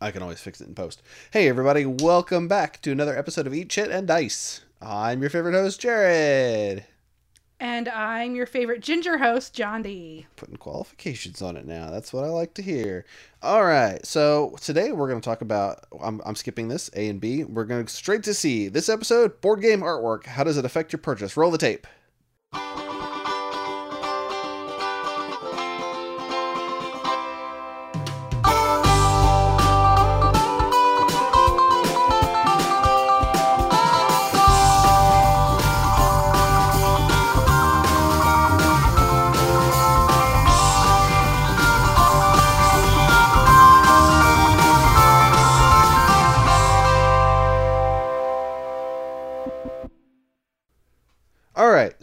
I can always fix it in post. Hey, everybody, welcome back to another episode of Eat Shit and Dice. I'm your favorite host, Jared. And I'm your favorite ginger host, John D. Putting qualifications on it now. That's what I like to hear. All right, so today we're going to talk about. I'm, I'm skipping this A and B. We're going straight to C. This episode board game artwork. How does it affect your purchase? Roll the tape.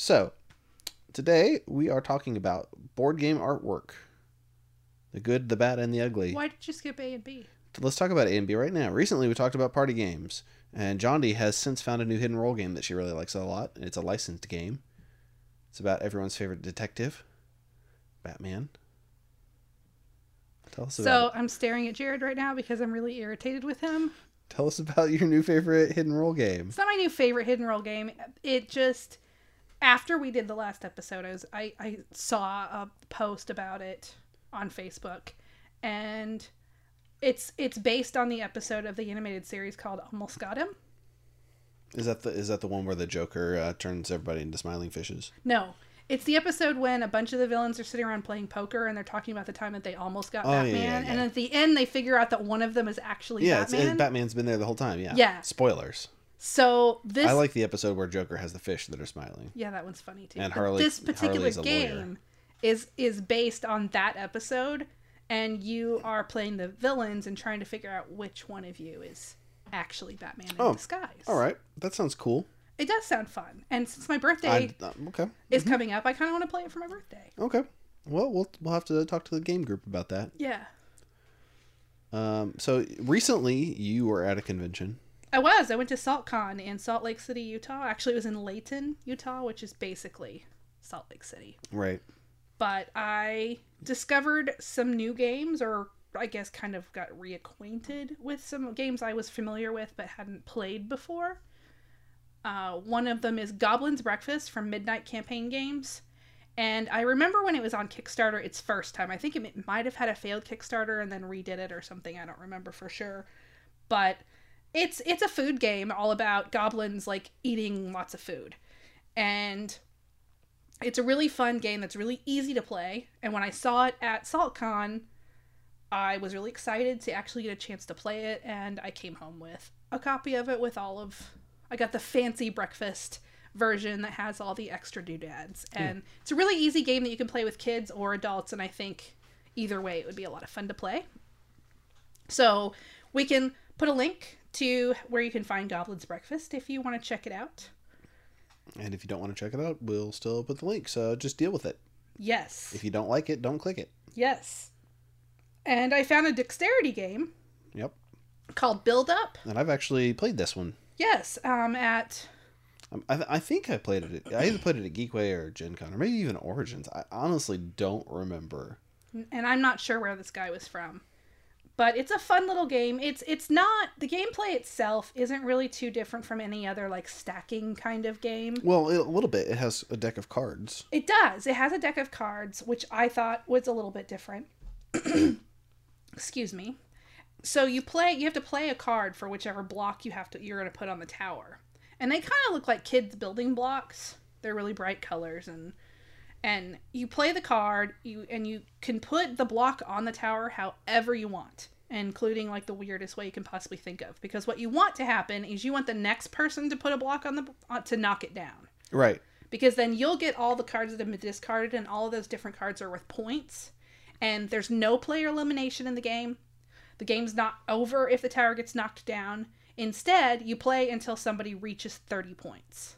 So today we are talking about board game artwork. The good, the bad, and the ugly. Why did you skip A and B? Let's talk about A and B right now. Recently, we talked about party games, and John D has since found a new hidden role game that she really likes a lot. It's a licensed game. It's about everyone's favorite detective, Batman. Tell us So it. I'm staring at Jared right now because I'm really irritated with him. Tell us about your new favorite hidden role game. It's not my new favorite hidden role game. It just after we did the last episode, I was I, I saw a post about it on Facebook, and it's it's based on the episode of the animated series called Almost Got Him. Is that the is that the one where the Joker uh, turns everybody into smiling fishes? No, it's the episode when a bunch of the villains are sitting around playing poker and they're talking about the time that they almost got Oh, Batman, yeah, yeah. and at the end they figure out that one of them is actually Yeah, Batman. it, Batman's been there the whole time. Yeah. Yeah. Spoilers. So this I like the episode where Joker has the fish that are smiling. Yeah, that one's funny too. And But Harley- this particular Harley's a lawyer. game is is based on that episode, and you are playing the villains and trying to figure out which one of you is actually Batman in Oh, disguise. All right, that sounds cool. It does sound fun, and since my birthday I, uh, okay. is coming up, I kind of want to play it for my birthday. Okay. Well, we'll we'll have to talk to the game group about that. Yeah, Um, so recently you were at a convention. I was. I went to SaltCon in Salt Lake City, Utah. Actually, it was in Layton, Utah, which is basically Salt Lake City. Right. but I discovered some new games, or I guess kind of got reacquainted with some games I was familiar with but hadn't played before. Uh, one of them is Goblin's Breakfast from Midnight Campaign Games. And I remember when it was on Kickstarter its first time. I think it might have had a failed Kickstarter and then redid it or something. I don't remember for sure. But it's it's a food game all about goblins like eating lots of food. And it's a really fun game that's really easy to play. And when I saw it at SaltCon, I was really excited to actually get a chance to play it. And I came home with a copy of it with all of. I got the fancy breakfast version that has all the extra doodads. Hmm. And it's a really easy game that you can play with kids or adults. And I think either way, it would be a lot of fun to play. So we can put a link to where you can find Goblin's Breakfast if you want to check it out. And if you don't want to check it out, we'll still put the link. So just deal with it. Yes. If you don't like it, don't click it. Yes. And I found a dexterity game Yep. called Build Up. And I've actually played this one. Yes, um, at Um, I, th- I think I played it. At, I either played it at Geekway or Gen Con, or maybe even Origins. I honestly don't remember. and I'm not sure where this guy was from. But it's a fun little game. It's it's not the gameplay itself isn't really too different from any other like stacking kind of game. Well, a little bit. It has a deck of cards. It does. It has a deck of cards, which I thought was a little bit different. Excuse me. So you play you have to play a card for whichever block you have to you're going to put on the tower. And they kind of look like kids building blocks. They're really bright colors and and you play the card, you and you can put the block on the tower however you want, including like the weirdest way you can possibly think of because what you want to happen is you want the next person to put a block on the uh, to knock it down. Right. because then you'll get all the cards that have been discarded and all of those different cards are worth points and there's no player elimination in the game. The game's not over if the tower gets knocked down. Instead you play until somebody reaches 30 points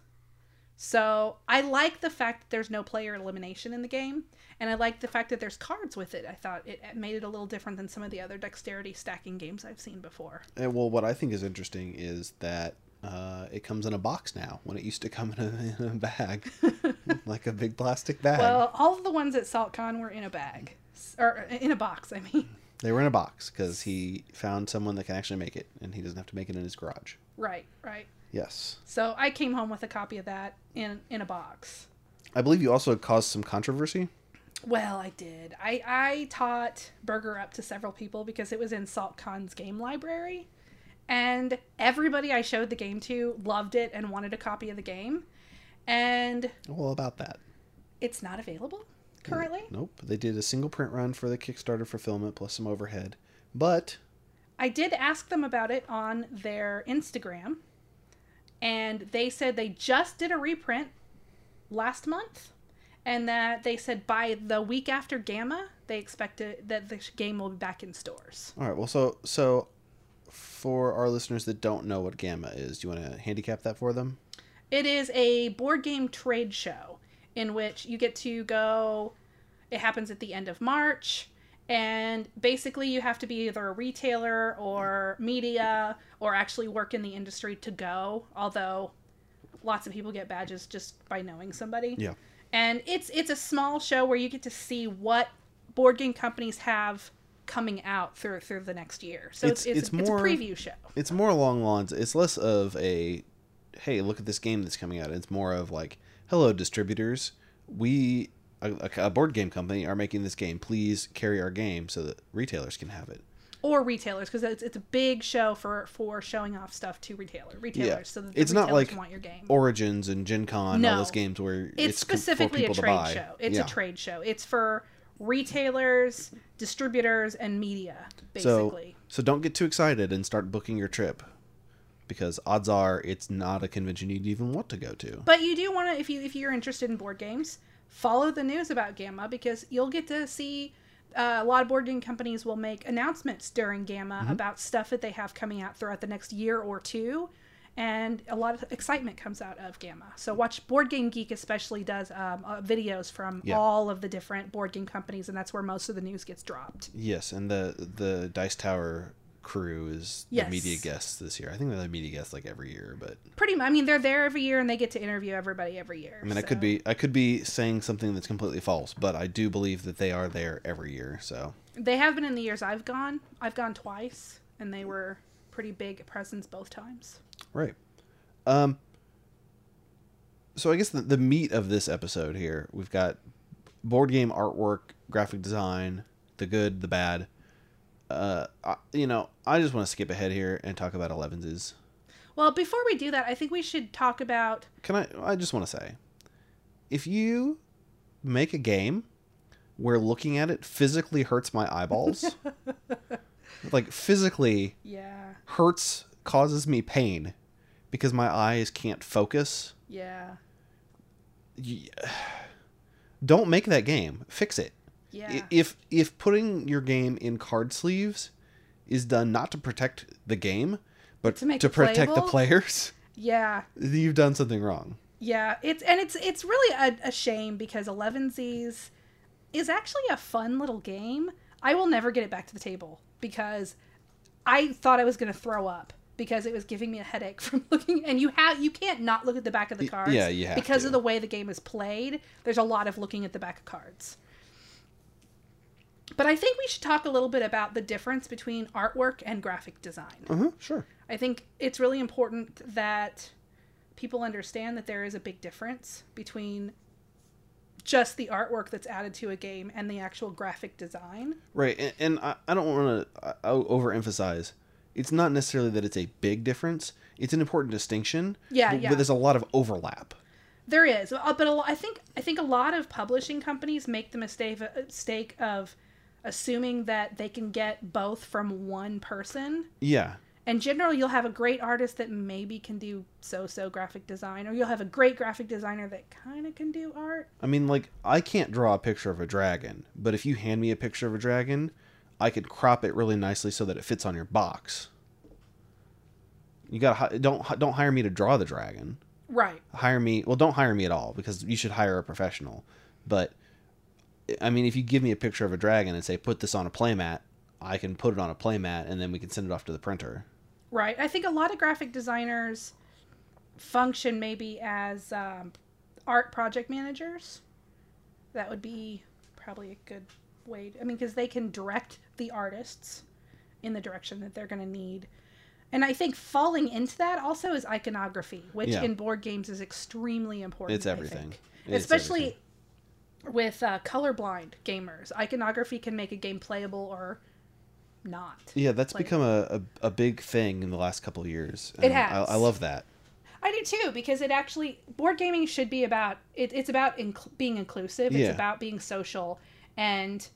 so i like the fact that there's no player elimination in the game and i like the fact that there's cards with it i thought it made it a little different than some of the other dexterity stacking games i've seen before And well, what I think is interesting is that uh, it comes in a box now when it used to come in a, in a bag, like a big plastic bag. well all of the ones at saltcon were in a bag or in a box i mean They were in a box because he found someone that can actually make it, and he doesn't have to make it in his garage. Right, right. Yes. So I came home with a copy of that in in a box. I believe you also caused some controversy. Well, I did. I I taught Burger up to several people because it was in SaltCon's game library, and everybody I showed the game to loved it and wanted a copy of the game, and Well, about that. it's not available mm, currently. Nope. They did a single print run for the Kickstarter fulfillment plus some overhead. But I did ask them about it on their Instagram, and they said they just did a reprint last month, and that they said by the week after GAMA, they expected that the game will be back in stores. all right. Well, so so for our listeners that don't know what GAMA is, do you want to handicap that for them? It is a board game trade show in which you get to go. It happens at the end of March, and basically you have to be either a retailer or media or actually work in the industry to go. Although lots of people get badges just by knowing somebody. Yeah. And it's it's a small show where you get to see what board game companies have coming out through through the next year. So it's It's- it's, it's it's, more- a preview show. It's more along lines. It's less of a, hey, look at this game that's coming out. It's more of like, hello, distributors. We, a, a board game company, are making this game. Please carry our game so that retailers can have it. or retailers because it's, it's a big show for for showing off stuff to retailer retailers Yeah. so that It's not like want your game. Origins and Gen Con, all No. those games where it's, for specifically a trade show. It's Yeah. a trade show. It's for retailers, distributors, and media basically. So, so don't get too excited and start booking your trip, because odds are it's not a convention you'd even want to go to. But you do want to, if you if you're interested in board games, follow the news about GAMA because you'll get to see. Uh, a lot of board game companies will make announcements during GAMA Mm-hmm. about stuff that they have coming out throughout the next year or two, and a lot of excitement comes out of GAMA. So watch Board Game Geek especially does um, uh, videos from Yeah. all of the different board game companies, and that's where most of the news gets dropped. Yes, and the the Dice Tower crew is Yes. the media guests this year. I think they're the media guests like every year, but Pretty much, I mean, they're there every year and they get to interview everybody every year. I mean, I could be I could be saying something that's completely false, but I do believe that they are there every year. So They have been in the years I've gone. I've gone twice, and they were pretty big presence both times. right. Um. So I guess the, the meat of this episode here, we've got board game artwork, graphic design, the good, the bad. Uh, you know, I just want to skip ahead here and talk about Elevenses. Well, before we do that, I think we should talk about. Can I? I just want to say, if you make a game where looking at it physically hurts my eyeballs, like physically Yeah, hurts, causes me pain because my eyes can't focus. yeah, y- Don't make that game. Fix it. Yeah. If if putting your game in card sleeves is done not to protect the game, but To make to protect the players, yeah, you've done something wrong. yeah. It's and it's it's really a, a shame because Elevenses is actually a fun little game. I will never get it back to the table because I thought I was going to throw up because it was giving me a headache from looking. And you have you can't not look at the back of the cards. yeah, you because to. of the way the game is played. There's a lot of looking at the back of cards. But I think we should talk a little bit about the difference between artwork and graphic design. Uh huh. Sure. I think it's really important that people understand that there is a big difference between just the artwork that's added to a game and the actual graphic design. Right, and, and I, I don't want to overemphasize. It's not necessarily that it's a big difference. It's an important distinction. Yeah, but, yeah. But there's a lot of overlap. There is, uh, but a I think I think a lot of publishing companies make the mistake mistake of assuming that they can get both from one person. Yeah, And generally, you'll have a great artist that maybe can do so-so graphic design, or you'll have a great graphic designer that kind of can do art. I mean, like I can't draw a picture of a dragon, but if you hand me a picture of a dragon, I could crop it really nicely so that it fits on your box. You got don't don't hire me to draw the dragon. Right. hire me well don't hire me at all because you should hire a professional but i mean if you give me a picture of a dragon and say put this on a playmat i can put it on a playmat and then we can send it off to the printer Right. I think a lot of graphic designers function maybe as um, art project managers. That would be probably a good way. I mean, because they can direct the artists in the direction that they're going to need. And I think falling into that also is iconography, which Yeah. in board games is extremely important. It's everything. It's Especially everything. With uh, colorblind gamers. Iconography can make a game playable or not. Yeah, that's Like- become a, a, a big thing in the last couple of years. It has. I, I love that. I do too because it actually board gaming should be about it, it's about inc- being inclusive. It's Yeah. about being social, and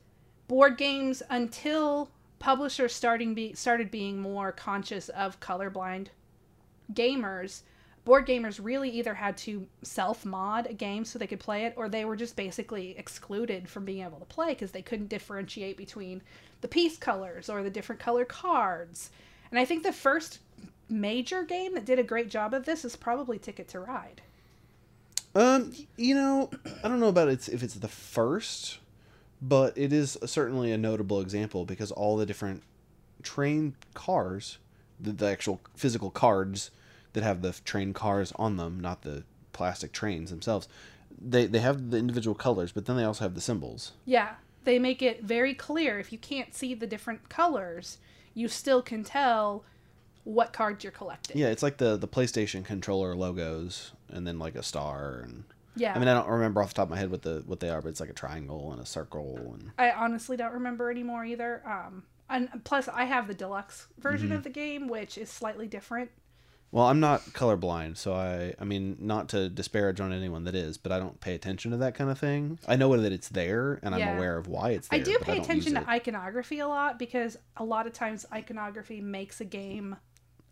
board games until publishers starting be started being more conscious of colorblind gamers. Board gamers really either had to self mod a game so they could play it, or they were just basically excluded from being able to play because they couldn't differentiate between the piece colors or the different color cards. And I think the first major game that did a great job of this is probably Ticket to Ride. Um, you know, I don't know about it's if it's the first, but it is certainly a notable example because all the different train cars, the, the actual physical cards that have the train cars on them, not the plastic trains themselves, they they have the individual colors, but then they also have the symbols. Yeah, they make it very clear if you can't see the different colors, you still can tell what cards you're collecting. Yeah, it's like the the PlayStation controller logos, and then like a star, and Yeah. I mean I don't remember off the top of my head what the what they are, but it's like a triangle and a circle, and I honestly don't remember anymore either. Um, and plus, I have the deluxe version Mm-hmm. of the game, which is slightly different. Well, I'm not colorblind, so I I mean not to disparage on anyone that is, but I don't pay attention to that kind of thing. I know that it's there and I'm aware of why it's there. I do pay don't attention to iconography a lot because a lot of times iconography makes a game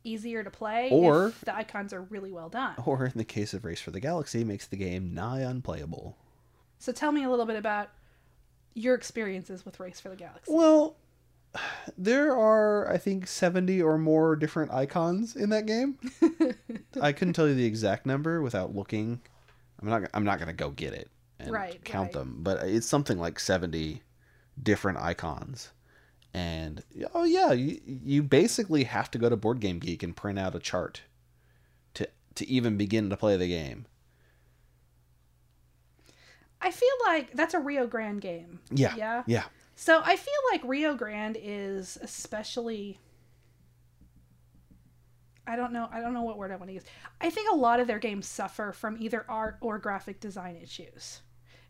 easier to play Or- if the icons are really well done. Or in the case of Race for the Galaxy, makes the game nigh unplayable. So tell me a little bit about your experiences with Race for the Galaxy. Well, there are I think 70 or more different icons in that game. I couldn't tell you the exact number without looking. I'm not I'm not going to go get it and Right, count right. them, but it's something like 70 different icons. And oh yeah, you, you basically have to go to Board Game Geek and print out a chart to to even begin to play the game. I feel like that's a Rio Grande game. Yeah. Yeah. Yeah. So I feel like Rio Grande is especially I don't know I don't know what word I want to use. I think a lot of their games suffer from either art or graphic design issues.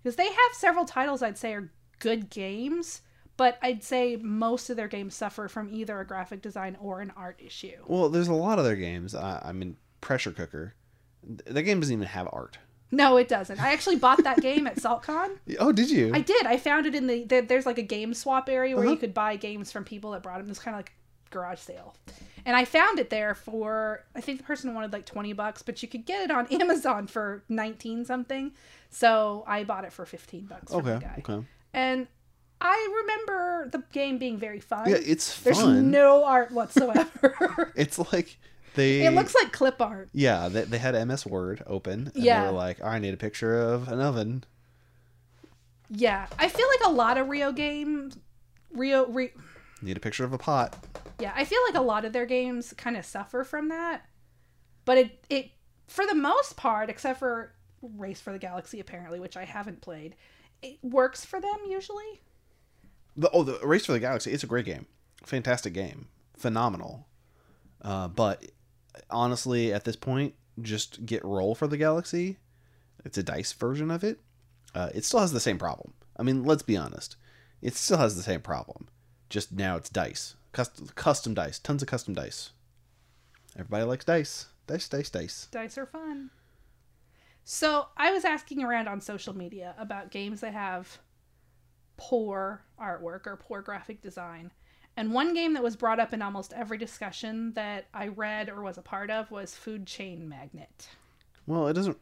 Because they have several titles I'd say are good games, but I'd say most of their games suffer from either a graphic design or an art issue. Well, there's a lot of their games. I, I mean, Pressure Cooker. th- That game doesn't even have art. No, it doesn't. I actually bought that game at SaltCon. Oh, did you? I did. I found it in the there, there's like a game swap area where Uh-huh. you could buy games from people that brought them. It was kind of like garage sale, and I found it there for I think the person wanted like twenty bucks, but you could get it on Amazon for nineteen something. So I bought it for fifteen bucks from the okay. guy, Okay. and I remember the game being very fun. Yeah, it's fun. There's no art whatsoever. It's like they. it looks like clip art. Yeah, they, they had MS Word open. And Yeah. They were like, "Oh, I need a picture of an oven. Yeah, I feel like a lot of Rio games, Rio, Rio Need a picture of a pot. Yeah, I feel like a lot of their games kind of suffer from that. But it it for the most part, except for Race for the Galaxy apparently, which I haven't played, it works for them usually. The, oh, the Race for the Galaxy. It's a great game. Fantastic game. Phenomenal. Uh, but honestly, at this point, just get Roll for the Galaxy. It's a dice version of it. Uh, it still has the same problem. I mean, let's be honest. It still has the same problem. Just now it's dice. Custom, custom dice. Tons of custom dice. Everybody likes dice. Dice, dice, dice. Dice are fun. So I was asking around on social media about games that have poor artwork or poor graphic design. And one game that was brought up in almost every discussion that I read or was a part of was Food Chain Magnet. Well, it doesn't.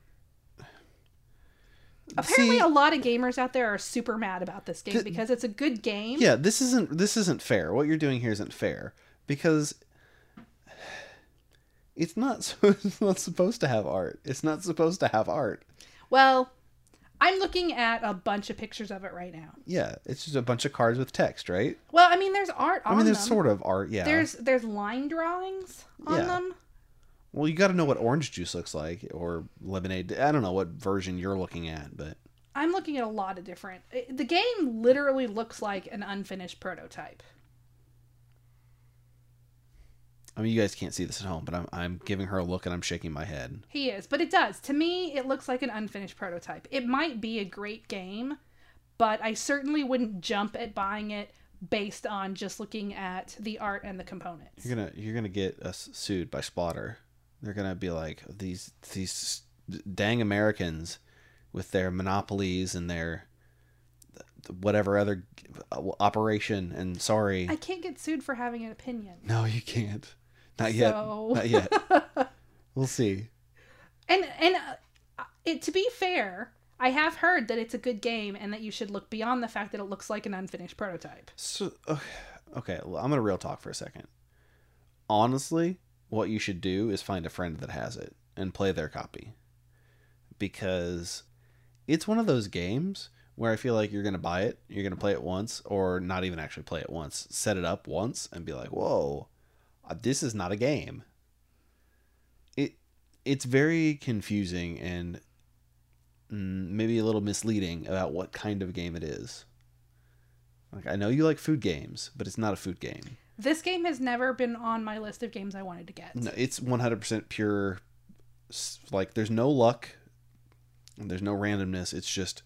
Apparently, See- a lot of gamers out there are super mad about this game Th- because it's a good game. Yeah, this isn't this isn't fair. What you're doing here isn't fair because it's not so- it's not supposed to have art. It's not supposed to have art. Well, I'm looking at a bunch of pictures of it right now. Yeah, it's just a bunch of cards with text, right? Well, I mean, there's art on them. I mean, there's them. sort of art, yeah. There's there's line drawings on Yeah. them. Well, you got to know what orange juice looks like or lemonade. I don't know what version you're looking at, but I'm looking at a lot of different. Eh, the game literally looks like an unfinished prototype. I mean, you guys can't see this at home, but I'm I'm giving her a look and I'm shaking my head. He is, but it does. To me, it looks like an unfinished prototype. It might be a great game, but I certainly wouldn't jump at buying it based on just looking at the art and the components. You're gonna you're gonna get us sued by Splotter. They're gonna be like these these dang Americans with their monopolies and their whatever other uh, operation. And sorry, I can't get sued for having an opinion. no, you can't. Not yet. So- Not yet. we'll see. And and uh, it to be fair, I have heard that it's a good game and that you should look beyond the fact that it looks like an unfinished prototype. So okay, okay, well, I'm gonna real talk for a second. Honestly, what you should do is find a friend that has it and play their copy, because it's one of those games where I feel like you're gonna buy it, you're gonna play it once, or not even actually play it once, set it up once, and be like, "Whoa, this is not a game." It it's very confusing and mm, maybe a little misleading about what kind of game it is. Like I know you like food games, but it's not a food game. This game has never been on my list of games I wanted to get. No, it's 100% pure like there's no luck. There's no randomness. It's just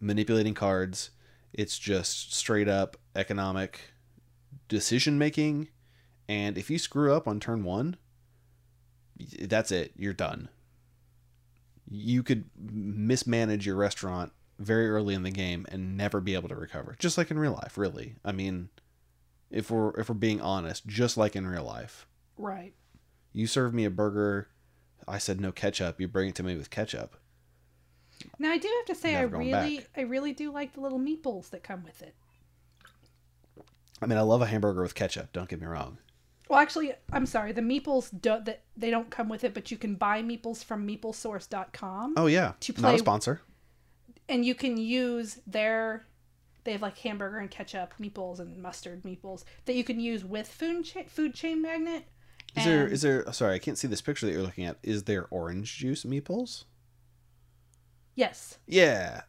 manipulating cards. It's just straight up economic decision making and if you screw up on turn 1, that's it. You're done. You could mismanage your restaurant very early in the game and never be able to recover. Just like in real life, really. I mean, if we're if we're being honest, just like in real life. Right. You serve me a burger, I said no ketchup, you bring it to me with ketchup. Now I do have to say I really back. I really do like the little meatballs that come with it. I mean, I love a hamburger with ketchup, don't get me wrong. Well, actually, I'm sorry. The meeples don't that they don't come with it, but you can buy meeples from meeplesource.com Oh yeah. To play, Not a sponsor. and you can use their they have like hamburger and ketchup meeples and mustard meeples that you can use with food cha- food chain magnet. Is there is there oh, sorry, I can't see this picture that you're looking at. Is there orange juice meeples? Yes. Yeah.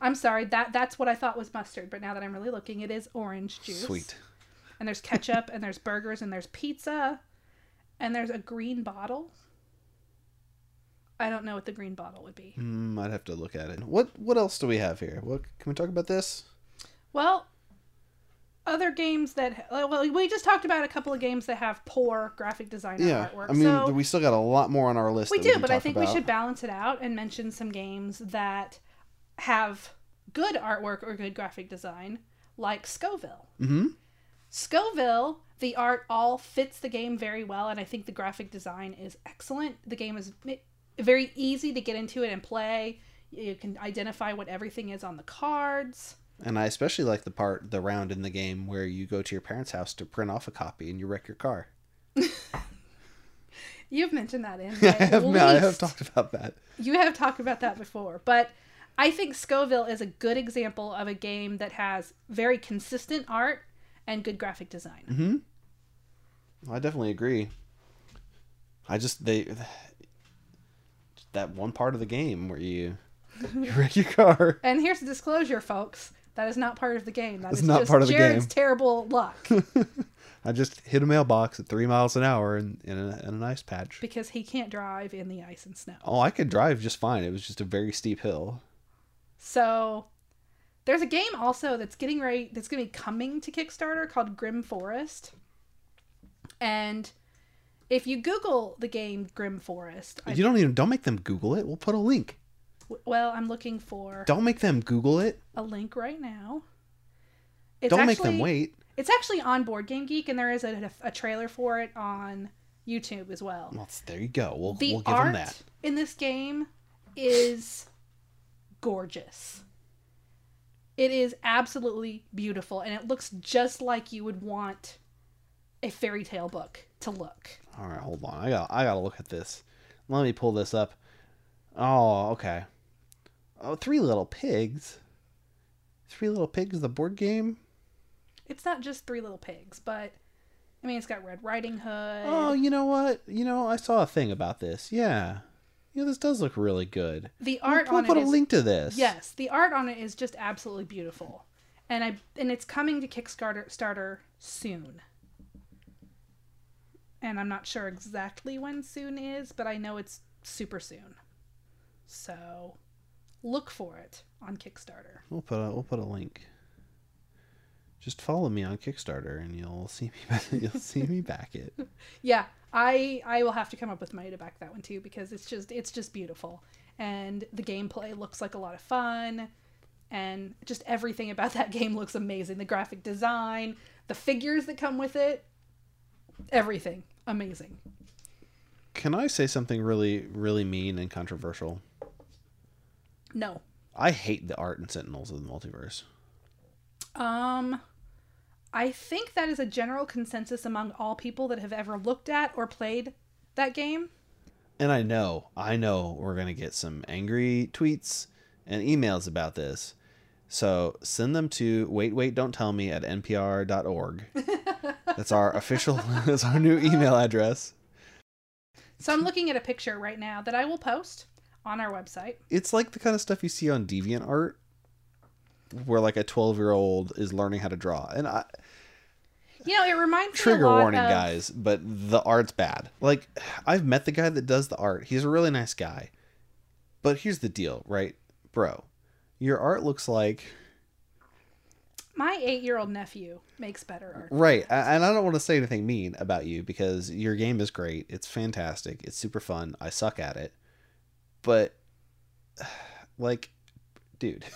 I'm sorry. That that's what I thought was mustard, but now that I'm really looking, it is orange juice. Sweet. And there's ketchup and there's burgers and there's pizza and there's a green bottle. I don't know what the green bottle would be. Mm, I'd have to look at it. What what else do we have here? What can we talk about this? Well, other games that well, we just talked about a couple of games that have poor graphic design Yeah. artwork. I mean, so we still got a lot more on our list. we do, can but I think we should balance it out and mention some games that have good artwork or good graphic design, like Scoville. Mhm. Scoville, the art all fits the game very well, and I think the graphic design is excellent. The game is very easy to get into it and play. You can identify what everything is on the cards. And I especially like the part, the round in the game where you go to your parents' house to print off a copy and you wreck your car. You've mentioned that in I have, I have talked about that. You have talked about that before, but I think Scoville is a good example of a game that has very consistent art and good graphic design. Mm-hmm. I definitely agree. I just they that one part of the game where you, you wreck your car. And here's a disclosure, folks. That is not part of the game. That It's is not just part of the Jared's game. terrible luck I just hit a mailbox at three miles an hour in, in, a, in an ice patch. because he can't drive in the ice and snow. Oh, I could drive just fine. It was just a very steep hill. So there's a game also that's getting ready that's going to be coming to Kickstarter called Grimm Forest. And if you Google the game Grimm Forest, I, You don't even don't make them Google it. We'll put a link. well, I'm looking for Don't make them Google it. a link right now. It's don't make them actually- wait. It's actually on Board Game Geek, and there is a, a trailer for it on YouTube as well. Well, there you go. We'll The we'll give them art that. in this game is gorgeous. It is absolutely beautiful, and it looks just like you would want a fairy tale book to look. All right, hold on. I got I got to look at this. Let me pull this up. Oh, okay. Oh, Three Little Pigs. Three Little Pigs, the board game. It's not just Three Little Pigs, but I mean, it's got Red Riding Hood. Oh, you know what? You know, I saw a thing about this. Yeah. Yeah, this does look really good. The art we'll on put it a is link to this. yes, the art on it is just absolutely beautiful, and I and it's coming to Kickstarter starter soon. And I'm not sure exactly when soon is, but I know it's super soon. So, look for it on Kickstarter. We'll put a we'll put a link. Just follow me on Kickstarter, and you'll see me. You'll see me back it. Yeah, I I will have to come up with money to back that one too because it's just it's just beautiful and the gameplay looks like a lot of fun and just everything about that game looks amazing. The graphic design, the figures that come with it, everything amazing. Can I say something really, really mean and controversial? No. I hate the art and Sentinels of the Multiverse. Um I think that is a general consensus among all people that have ever looked at or played that game. And I know, I know we're going to get some angry tweets and emails about this. So send them to wait, wait, don't tell me at npr.org. That's our official, that's our new email address. So I'm looking at a picture right now that I will post on our website. It's like the kind of stuff you see on DeviantArt where like a 12 year old is learning how to draw. And I, You know, it reminds me trigger a lot warning, of, guys, but the art's bad. Like, I've met the guy that does the art. He's a really nice guy. But here's the deal, right? Bro, your art looks like. My eight-year-old nephew makes better art. Right. And I don't want to say anything mean about you because your game is great. It's fantastic. It's super fun. I suck at it. But, like, dude.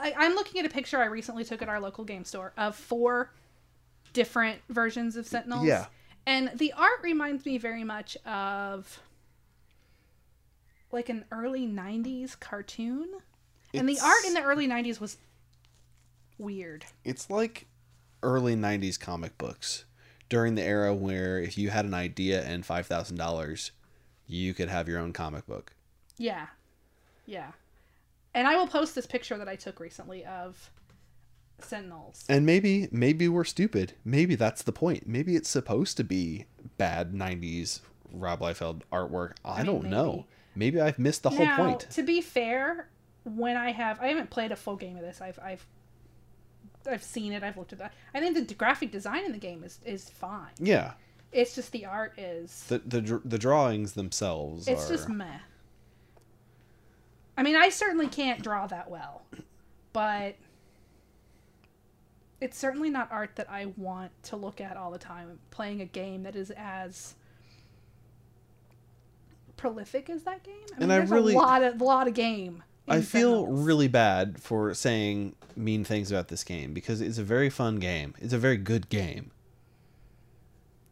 I, I'm looking at a picture I recently took at our local game store of four different versions of Sentinels. Yeah. And the art reminds me very much of like an early 90s cartoon. And the art in the early 90s was weird. it's like early 90s comic books during the era where if you had an idea and $5,000, you could have your own comic book. Yeah. Yeah. And I will post this picture that I took recently of Sentinels. And maybe maybe we're stupid. Maybe that's the point. Maybe it's supposed to be bad 90s Rob Liefeld artwork. I, mean, don't know. maybe. Maybe I've missed the whole point. to be fair, when I have I haven't played a full game of this. I've I've I've seen it. I've looked at that. I think the graphic design in the game is is fine. Yeah. It's just the art is The the the drawings themselves it's are just meh. I mean, I certainly can't draw that well, but it's certainly not art that I want to look at all the time. Playing a game that is as prolific as that game. I mean, And I there's really- a lot of lot of game. I feel really bad for saying mean things about this game because it's a very fun game. It's a very good game.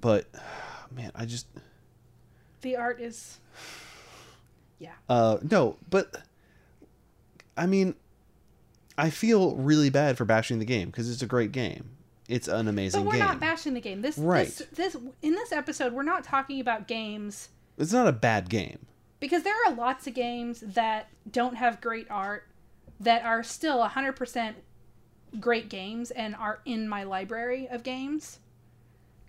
But man, I just the art is yeah. uh no, but I mean I feel really bad for bashing the game because it's a great game. It's an amazing But we're game. not bashing the game. This, Right. this, this, in this episode, we're not talking about games it's not a bad game. because there are lots of games that don't have great art that are still 100% great games and are in my library of games.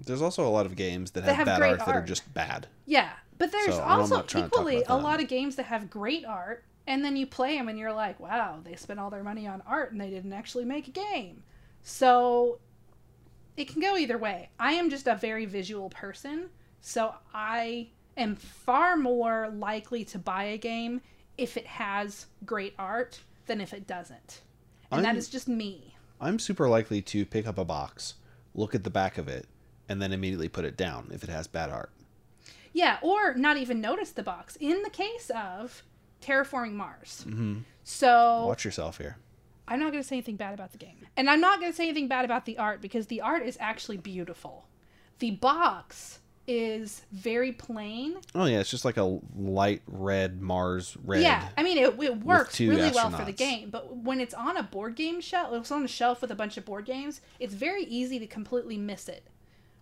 There's also a lot of games that That have, have bad great art, that are just bad. Yeah, but there's So, also not trying to talk equally a lot of games that have great art, and then you play them and you're like, wow, they spent all their money on art and they didn't actually make a game. So it can go either way. I am just a very visual person, so I am far more likely to buy a game if it has great art than if it doesn't. And that I'm- is just me. I'm super likely to pick up a box, look at the back of it, and then immediately put it down if it has bad art. Yeah, or not even notice the box. In the case of Terraforming Mars. Mhm. So Watch yourself here. I'm not going to say anything bad about the game. And I'm not going to say anything bad about the art because the art is actually beautiful. The box is very plain. Oh yeah, it's just like a light red Mars red. Yeah, I mean it, it works really well for the game, but when it's on a board game shelf, it's on a shelf with a bunch of board games. It's very easy to completely miss it.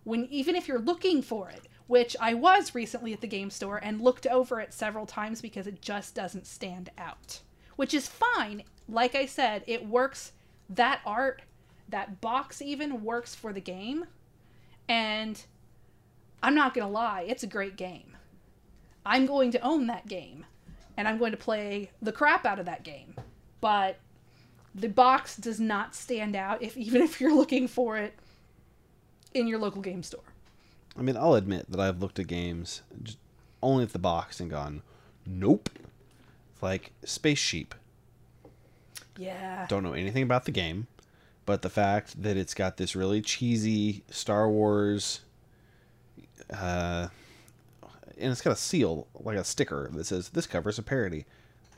When even if you're looking for it, which I was recently at the game store and looked over it several times because it just doesn't stand out. Which is fine. Like I said, it works that art, that box even works for the game. And I'm not going to lie, it's a great game. I'm going to own that game and I'm going to play the crap out of that game. But the box does not stand out if even if you're looking for it in your local game store. I mean, I'll admit that I've looked at games only at the box and gone, nope. It's like Space Sheep. Yeah. Don't know anything about the game, but the fact that it's got this really cheesy Star Wars, uh, and it's got a seal, like a sticker that says this covers a parody.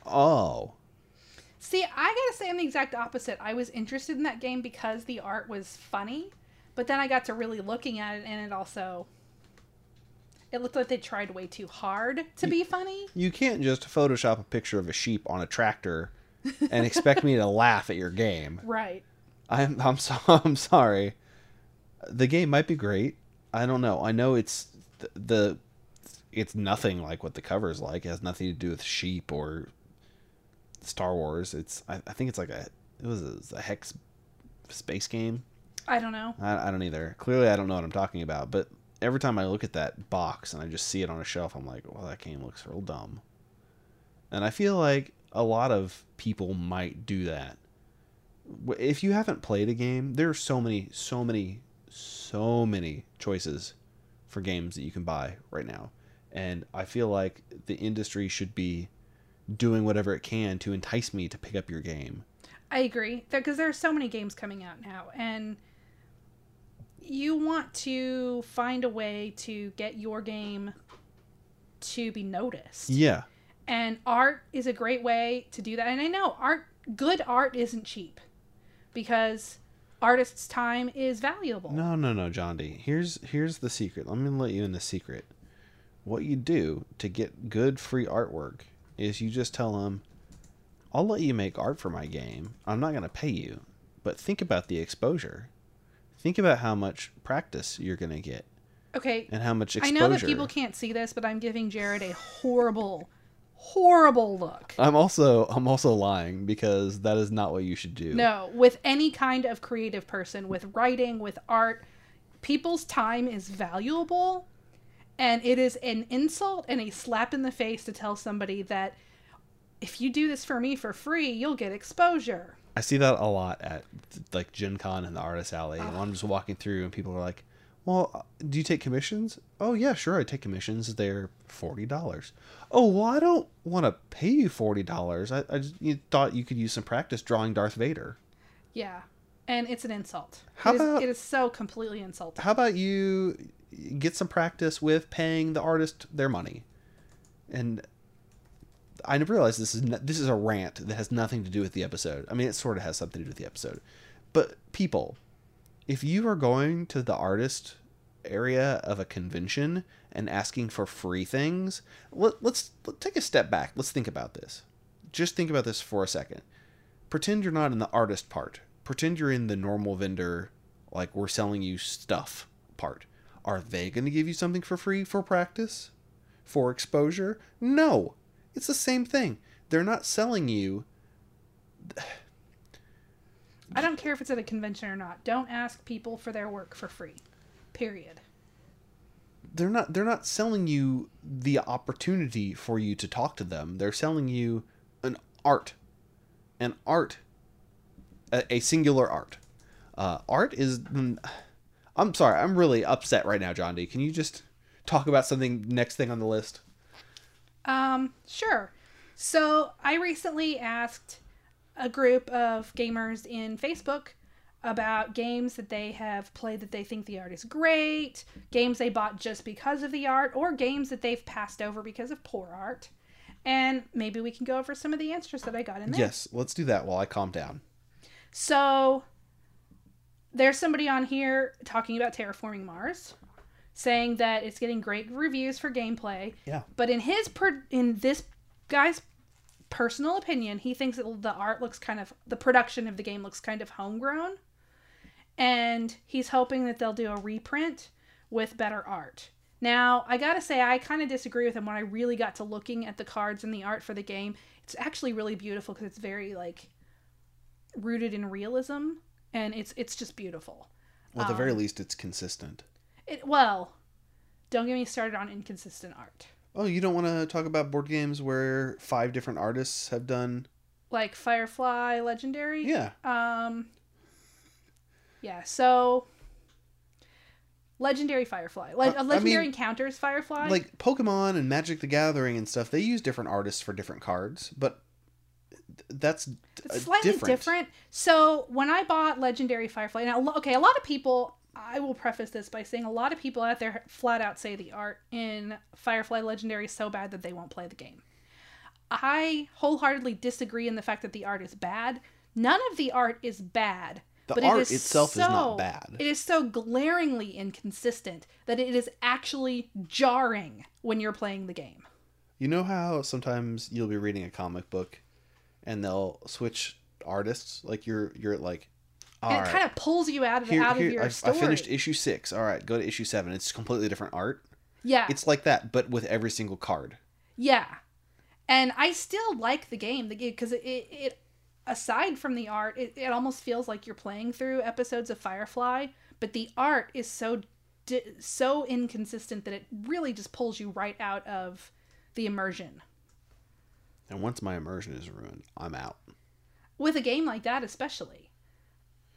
Oh, See, I gotta say I'm the exact opposite. I was interested in that game because the art was funny, but then I got to really looking at it and it also it looked like they tried way too hard to be funny. you can't just Photoshop a picture of a sheep on a tractor and expect me to laugh at your game. Right. I'm I'm so, I'm sorry. The game might be great. I don't know. I know it's the, the it's nothing like what the cover's like. It has nothing to do with sheep or Star Wars. It's I, I think it's like a it was a, a hex space game. I don't know. I, I don't either. Clearly, I don't know what I'm talking about. But every time I look at that box and I just see it on a shelf, I'm like, well, that game looks real dumb. And I feel like a lot of people might do that. If you haven't played a game, there are so many, so many, so many choices for games that you can buy right now. And I feel like the industry should be doing whatever it can to entice me to pick up your game. I agree because there are so many games coming out now, and you want to find a way to get your game to be noticed. Yeah. And art is a great way to do that. And I know art, good art isn't cheap because artists' time is valuable. No, no, no, John D. Here's here's the secret. Let me let you in the secret. What you do to get good free artwork is you just tell them, "I'll let you make art for my game. I'm not going to pay you, but think about the exposure. Think about how much practice you're going to get Okay, and how much exposure. I know that people can't see this, but I'm giving Jared a horrible, horrible look. I'm also I'm also lying because that is not what you should do. No, with any kind of creative person, with writing, with art, people's time is valuable. And it is an insult and a slap in the face to tell somebody that if you do this for me for free, you'll get exposure. I see that a lot at like Gen Con and the Artist Alley. And I'm just walking through, and people are like, "Well, do you take commissions?" Oh yeah, sure, I take commissions. They're forty dollars. Oh well, I don't want to pay you forty dollars. I, I just you thought you could use some practice drawing Darth Vader. Yeah. And it's an insult. How it, is, about- it is so completely insulting. How about you get some practice with paying the artist their money? And I realize this is this is a rant that has nothing to do with the episode. I mean, it sort of has something to do with the episode. But people, if you are going to the artist area of a convention and asking for free things, let, let's let, take a step back. Let's think about this. Just think about this for a second. Pretend you're not in the artist part. Pretend you're in the normal vendor, like we're selling you stuff part. Are they going to give you something for free for practice? For exposure? No. It's the same thing. They're not selling you I don't care if it's at a convention or not. Don't ask people for their work for free. Period. they're not they're not selling you the opportunity for you to talk to them. They're selling you an art, an art, a, a singular art. Uh, art is. mm, I'm sorry. I'm really upset right now, John D. Can you just talk about something next thing on the list? Um, sure. So I recently asked a group of gamers in Facebook about games that they have played that they think the art is great, games they bought just because of the art, or games that they've passed over because of poor art. And maybe we can go over some of the answers that I got in there. Yes, let's do that while I calm down. So there's somebody on here talking about terraforming Mars, saying that it's getting great reviews for gameplay. Yeah. But in his per- in this guy's personal opinion, he thinks that the art looks kind of the production of the game looks kind of homegrown. And he's hoping that they'll do a reprint with better art. Now, I gotta say, I kind of disagree with him when I really got to looking at the cards and the art for the game. It's actually really beautiful because it's very like rooted in realism, and it's it's just beautiful. Well, at the very um, least, it's consistent. It well, don't get me started on inconsistent art. Oh, you don't want to talk about board games where five different artists have done? Like Firefly Legendary? Yeah. Um Yeah, so Legendary Firefly. Le- Uh, I Legendary mean, Encounters Firefly. Like Pokemon and Magic the Gathering and stuff, they use different artists for different cards, but that's d- slightly different. So when I bought Legendary Firefly, now okay, a lot of people. I will preface this by saying a lot of people out there flat out say the art in Firefly Legendary is so bad that they won't play the game. I wholeheartedly disagree in the fact that the art is bad. None of the art is bad. The but it art is itself is not bad. It is so glaringly inconsistent that it is actually jarring when you're playing the game. You know how sometimes you'll be reading a comic book and they'll switch artists? Like you're you're like all And right. it kind of pulls you out of, Here, out of your I, I finished issue six. All right, go to issue seven. It's completely different art. yeah. It's like that, but with every single card. Yeah, and I still like the game, the game because it, it, it aside from the art, it, it almost feels like you're playing through episodes of Firefly, but the art is so so inconsistent that it really just pulls you right out of the immersion. And once my immersion is ruined, I'm out. With a game like that, especially.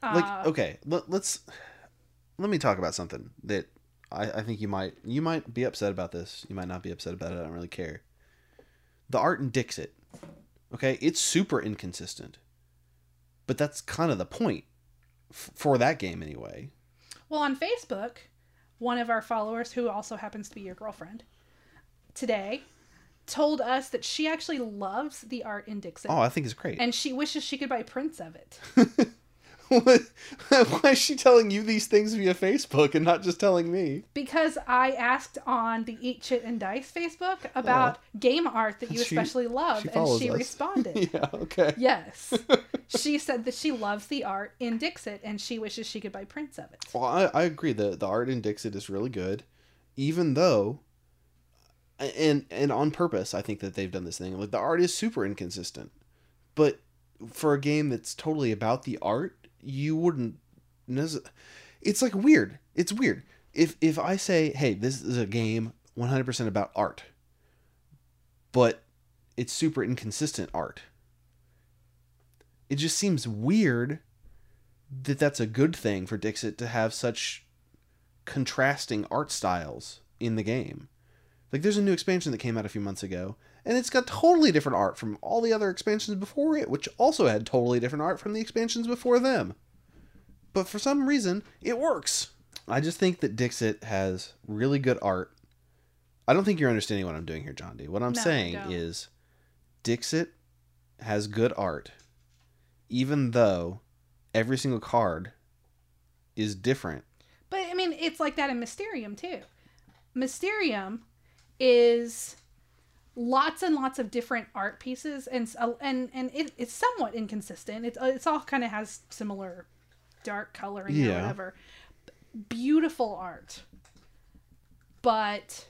Like, Uh, okay, let, let's let me talk about something that I, I think you might you might be upset about this. You might not be upset about it. I don't really care. The art in Dixit, okay, it's super inconsistent, but that's kind of the point f- for that game anyway. Well, on Facebook, one of our followers, who also happens to be your girlfriend, today told us that she actually loves the art in Dixit. Oh, I think it's great. and she wishes she could buy prints of it. Why is she telling you these things via Facebook and not just telling me? Because I asked on the Eat Chit and Dice Facebook about game art that you She- especially love, she and she us. responded. yeah, okay. Yes. she said that she loves the art in Dixit and she wishes she could buy prints of it. Well, I, I agree. The the art in Dixit is really good, even though, and and on purpose, I think that they've done this thing. Like the art is super inconsistent, but for a game that's totally about the art, you wouldn't. It's like weird. It's weird. If if I say, hey, this is a game one hundred percent about art, but it's super inconsistent art. It just seems weird that that's a good thing for Dixit to have such contrasting art styles in the game. Like there's a new expansion that came out a few months ago, and it's got totally different art from all the other expansions before it, which also had totally different art from the expansions before them. But for some reason, it works. I just think that Dixit has really good art. I don't think you're understanding what I'm doing here, John D. What I'm No, saying is Dixit has good art, even though every single card is different. But I mean, it's like that in Mysterium too. Mysterium is lots and lots of different art pieces, and and and it, it's somewhat inconsistent. It's uh, it's all kind of has similar dark coloring or whatever. Beautiful art, but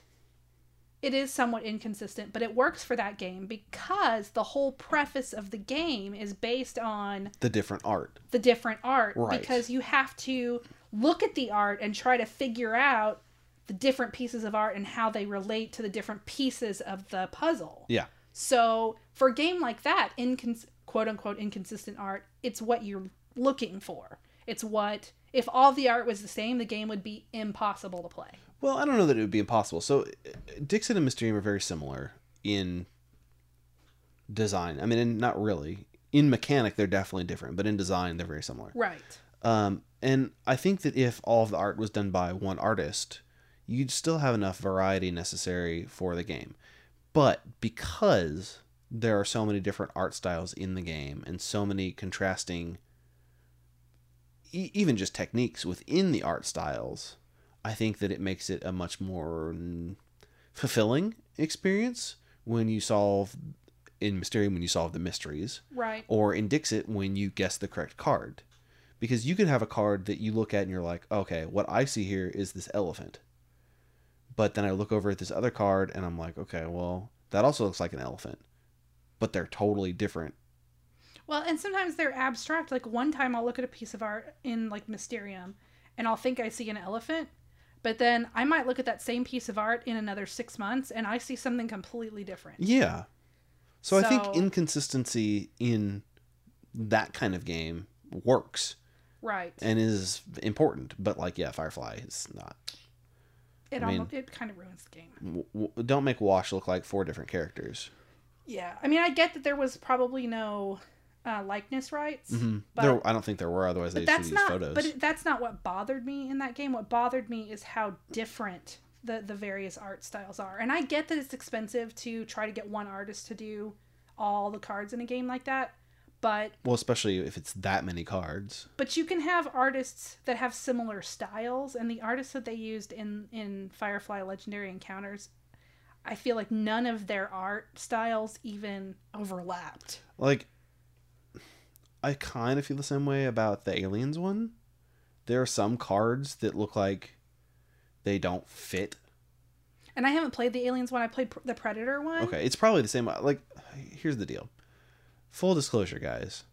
it is somewhat inconsistent. But it works for that game because the whole preface of the game is based on The different art. the different art Right. because you have to look at the art and try to figure out the different pieces of art and how they relate to the different pieces of the puzzle. Yeah. So for a game like that, incons- quote unquote inconsistent art, it's what you're looking for. It's what if all the art was the same, the game would be impossible to play. Well, I don't know that it would be impossible. So, Dixit and Mysterium are very similar in design. I mean, not really. In mechanic, they're definitely different, but in design, they're very similar. Right. Um, and I think that if all of the art was done by one artist, you'd still have enough variety necessary for the game. But because there are so many different art styles in the game and so many contrasting, e- even just techniques within the art styles, I think that it makes it a much more fulfilling experience when you solve in Mysterium when you solve the mysteries Right. or in Dixit when you guess the correct card. Because you could have a card that you look at and you're like, okay, what I see here is this elephant. But then I look over at this other card and I'm like, okay, well, that also looks like an elephant. But they're totally different. Well, and sometimes they're abstract. Like one time I'll look at a piece of art in like Mysterium and I'll think I see an elephant, But then I might look at that same piece of art in another six months and I see something completely different. Yeah. So, I think inconsistency in that kind of game works Right. and is important, but like yeah, Firefly is not. It I mean- almost it kind of ruins the game. W- w- don't make Wash look like four different characters. Yeah. I mean, I get that there was probably no uh, likeness rights, hmm but there, I don't think there were. Otherwise, they that's not photos. but that's not what bothered me in that game. What bothered me is how different the the various art styles are. And I get that it's expensive to try to get one artist to do all the cards in a game like that, but well, especially if it's that many cards. but you can have artists that have similar styles and the artists that they used in in firefly legendary encounters i feel like none of their art styles even overlapped Like, I kind of feel the same way about the aliens one. There are some cards that look like they don't fit. and i haven't played the aliens one i played the predator one Okay, it's probably the same. Like, here's the deal. Full disclosure, guys.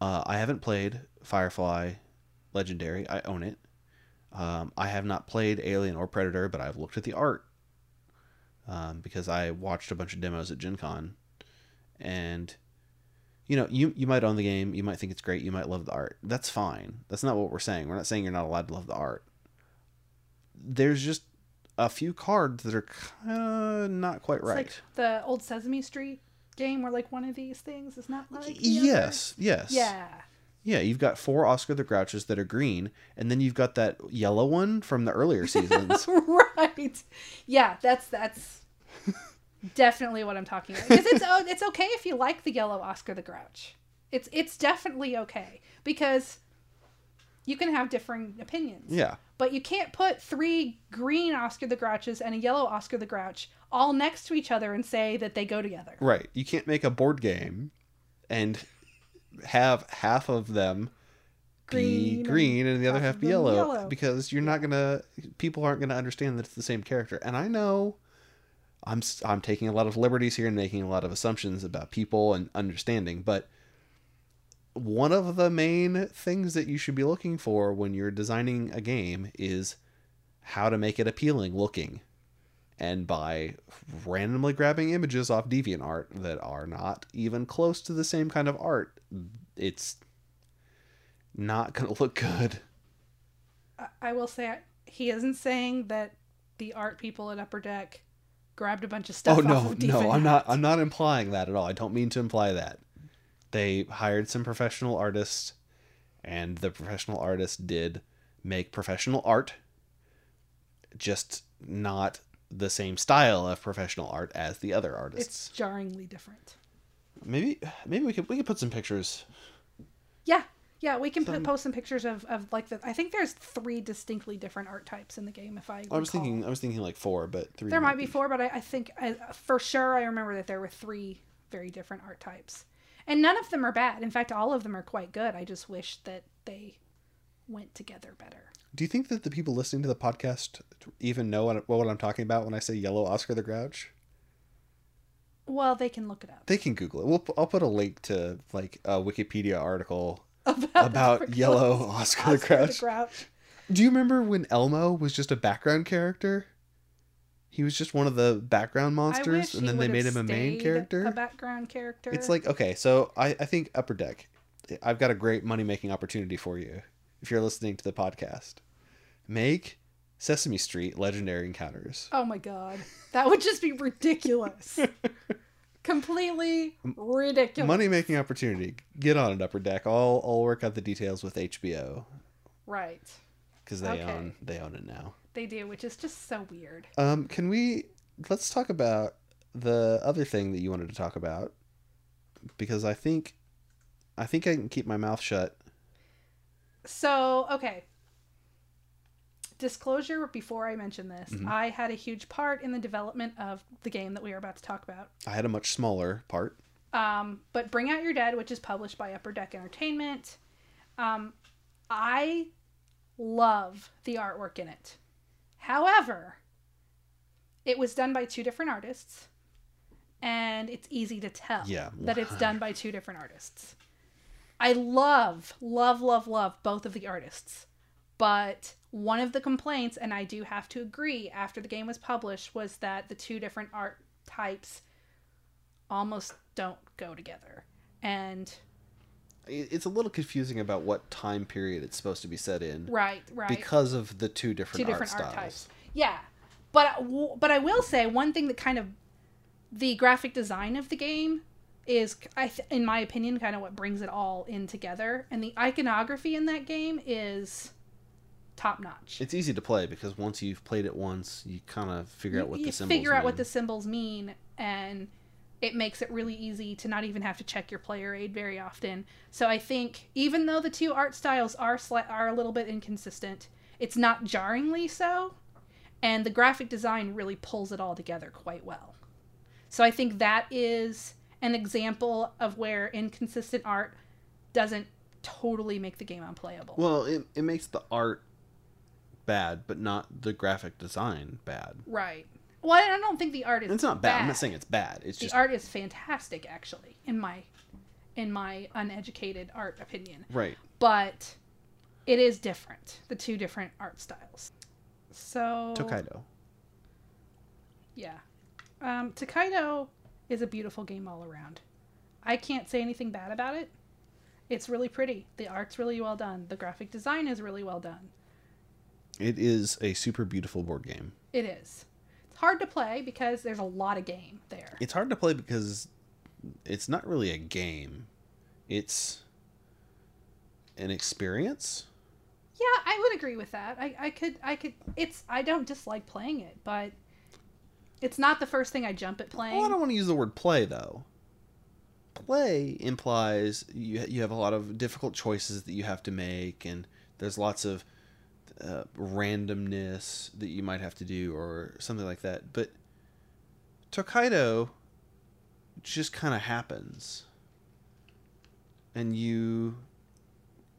Uh, I haven't played Firefly Legendary. I own it. Um, I have not played Alien or Predator, but I've looked at the art um, because I watched a bunch of demos at Gen Con. And, you know, you, you might own the game. You might think it's great. You might love the art. That's fine. That's not what we're saying. We're not saying you're not allowed to love the art. There's just a few cards that are kind of not quite it's right. like the old sesame street game where like one of these things is not like the other. yes, yes. yeah Yeah, you've got four Oscar the Grouches that are green, and then you've got that yellow one from the earlier seasons. right yeah that's that's definitely what i'm talking about because it's it's okay if you like the yellow oscar the grouch it's it's definitely okay because you can have differing opinions yeah. but you can't put three green oscar the grouches and a yellow oscar the grouch all next to each other and say that they go together Right. You can't make a board game and have half of them be Green and green and the other half be yellow, yellow. because you're not gonna people aren't gonna understand that it's the same character. And I know I'm I'm taking a lot of liberties here and making a lot of assumptions about people and understanding, but one of the main things that you should be looking for when you're designing a game is how to make it appealing looking. And by randomly grabbing images off DeviantArt that are not even close to the same kind of art, it's not going to look good. I, will say he isn't saying that the art people at upper deck grabbed a bunch of stuff oh no, of no, I'm not I'm not implying that at all. I don't mean to imply that. They hired some professional artists and the professional artists did make professional art just not the same style of professional art as the other artists. it's jarringly different Maybe maybe we could we could put some pictures. Yeah, yeah, we can put, post some pictures of, of like the. I think there's three distinctly different art types in the game. If I, I was recall. thinking I was thinking like four, but three. there might be four, but I, I think I, for sure I remember that there were three very different art types, and none of them are bad. In fact, all of them are quite good. I just wish that they went together better. Do you think that the people listening to the podcast even know what, what I'm talking about when I say yellow Oscar the Grouch? Well, they can look it up They can Google it. We'll, I'll put a link to like a Wikipedia article about, about the yellow Oscar, the Oscar Grouch. Grouch. Do you remember when Elmo was just a background character? He was just one of the background monsters, and then they made him a main character. a background character. It's like okay, so I, I think Upper Deck. I've got a great money making opportunity for you if you're listening to the podcast. Make Sesame Street Legendary Encounters. Oh my god. That would just be ridiculous. Completely ridiculous. Money making opportunity. Get on it, Upper Deck. I'll I'll work out the details with HBO Right. because they Okay. own they own it now. They do, which is just so weird. Um, can we let's talk about the other thing that you wanted to talk about because I think I think I can keep my mouth shut. So, okay. Disclosure before I mention this, Mhm. I had a huge part in the development of the game that we are about to talk about. I had a much smaller part. Um, but Bring Out Your Dead, which is published by Upper Deck Entertainment, um, I love the artwork in it. However, it was done by two different artists, and it's easy to tell Yeah, that it's done by two different artists. I love, love, love, love both of the artists, But one of the complaints, and I do have to agree, after the game was published, was that the two different art types almost don't go together. And It's a little confusing about what time period it's supposed to be set in right, right. because of the two different, two different art art, styles. types. Yeah, but but I will say one thing that kind of the graphic design of the game is, I th- in my opinion, kind of what brings it all in together. And the iconography in that game is top notch. It's easy to play because once you've played it once, you kind of figure out what you the symbols figure out what mean. the symbols mean, and it makes it really easy to not even have to check your player aid very often. So I think even though the two art styles are sli- are a little bit inconsistent, it's not jarringly so, and the graphic design really pulls it all together quite well. So I think that is an example of where inconsistent art doesn't totally make the game unplayable. Well, it, it makes the art bad, but not the graphic design bad. right. Well, I don't think the art is. It's not bad. I'm not saying it's bad. It's the just art is fantastic actually in my in my uneducated art opinion right. but it is different the two different art styles so Tokaido. yeah um Tokaido is a beautiful game all around i can't say anything bad about it it's really pretty the art's really well done the graphic design is really well done It is a super beautiful board game. it is it's hard to play because there's a lot of game there It's hard to play because it's not really a game. It's an experience. Yeah, I would agree with that. I, I could I could it's I don't dislike playing it, but it's not the first thing I jump at playing. Well, I don't want to use the word play though. Play implies you you have a lot of difficult choices that you have to make, and there's lots of uh, randomness that you might have to do or something like that. But Tokaido just kind of happens, and you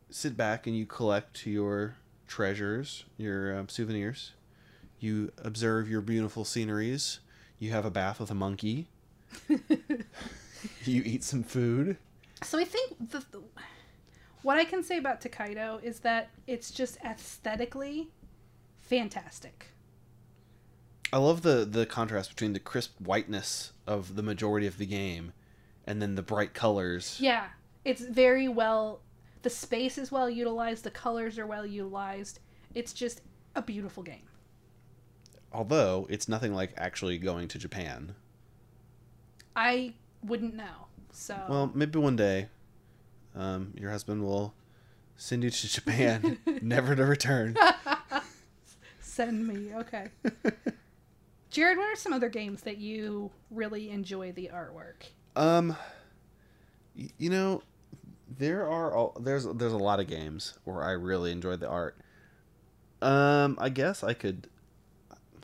sit back and you collect your treasures, your um, souvenirs. You observe your beautiful sceneries. You have a bath with a monkey. you eat some food. So I think the, the what I can say about Tokaido is that it's just aesthetically fantastic. I love the the contrast between the crisp whiteness of the majority of the game and then the bright colors. Yeah, it's very well. The space is well utilized. The colors are well utilized. It's just a beautiful game. Although it's nothing like actually going to Japan. I wouldn't know. So Well, maybe one day um, your husband will send you to Japan, never to return. send me. Okay. Jared, what are some other games that you really enjoy the artwork? Um, you know, there are all, there's there's a lot of games where I really enjoy the art. Um, I guess I could.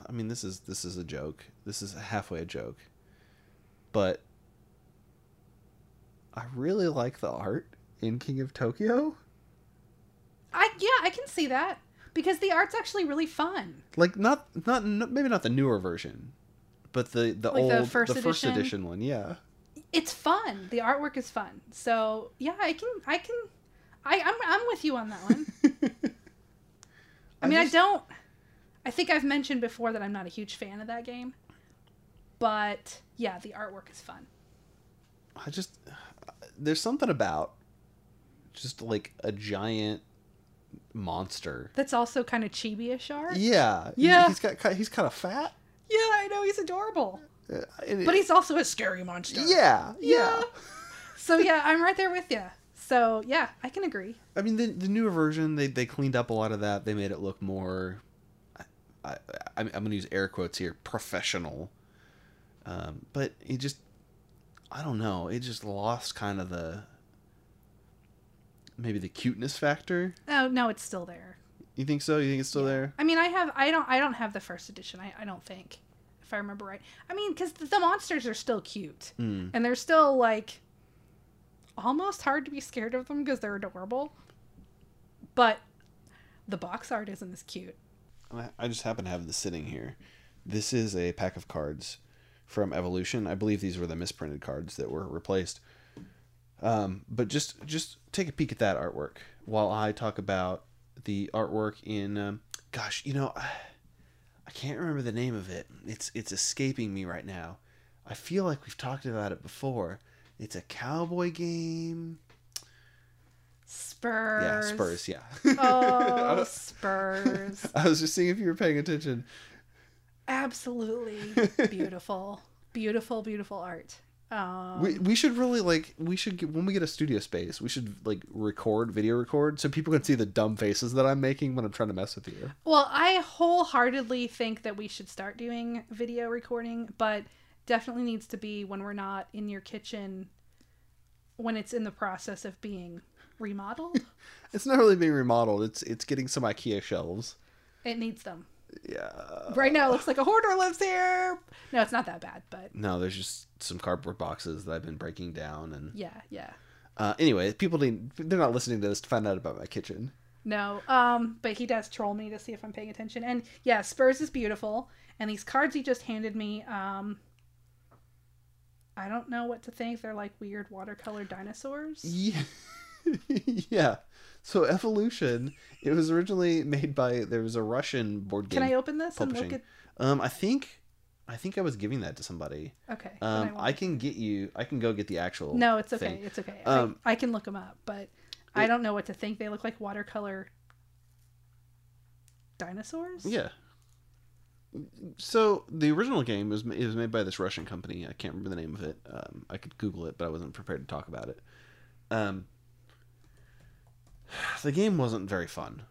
I mean, this is this is a joke. This is halfway a joke, but I really like the art in King of Tokyo. I yeah, I can see that because the art's actually really fun. Like not not maybe not the newer version, but the the Like old the first first edition? edition one. Yeah. It's fun. The artwork is fun. So yeah, I can I can I I'm I'm with you on that one. I mean, just- I don't. I think I've mentioned before that I'm not a huge fan of that game, but yeah, the artwork is fun. I just there's something about just like a giant monster. That's also kind of chibi-ish art. Yeah, Yeah. He's got he's kind of fat, Yeah, I know he's adorable, uh, and but he's also a scary monster. yeah, yeah. Yeah. So yeah, I'm right there with you. So yeah, I can agree. I mean, the the newer version they they cleaned up a lot of that. They made it look more. I, I'm I'm gonna use air quotes here, professional. Um, but it just, I don't know. It just lost kind of the. Maybe the cuteness factor. Oh no, it's still there. You think so? You think it's still Yeah. there? I mean, I have. I don't. I don't have the first edition. I. I don't think, if I remember right. I mean, because the, the monsters are still cute, Mm. and they're still like almost hard to be scared of them because they're adorable. But the box art isn't as cute. I- I just happen to have this sitting here. This is a pack of cards from Evolution. I believe these were the misprinted cards that were replaced. Um, but just just take a peek at that artwork while I talk about the artwork in um, gosh, you know, I can't remember the name of it. It's it's escaping me right now. I feel like we've talked about it before. It's a cowboy game. Spurs. Yeah, Spurs. Yeah. Oh, Spurs. I was just seeing if you were paying attention. Absolutely beautiful, beautiful, beautiful art. Um, We, we should really like we should get, when we get a studio space we should like record video record so people can see the dumb faces that I'm making when I'm trying to mess with you. well, I wholeheartedly think that we should start doing video recording, but definitely needs to be when we're not in your kitchen when it's in the process of being remodeled. It's not really being remodeled. It's it's getting some IKEA shelves. it needs them. Yeah. Right now, it looks like a hoarder lives here. No, it's not that bad, but No, there's just some cardboard boxes that I've been breaking down and yeah, yeah. uh, anyway, people didn't they're not listening to this to find out about my kitchen. No, um, but he does troll me to see if I'm paying attention. And yeah, Spurs is beautiful. And these cards he just handed me, um, I don't know what to think. They're like weird watercolor dinosaurs. Yeah. yeah. So Evolution, it was originally made by there was a Russian board game Can I open this and publishing. look Um, I think, I think I was giving that to somebody. Okay. Um, won't. I can get you. I can go get the actual. No, it's okay. thing. It's okay. Um, I, I can look them up, but I don't know what to think. They look like watercolor dinosaurs. Yeah. So the original game was it was made by this Russian company. I can't remember the name of it. Um, I could Google it, but I wasn't prepared to talk about it. Um, the game wasn't very fun.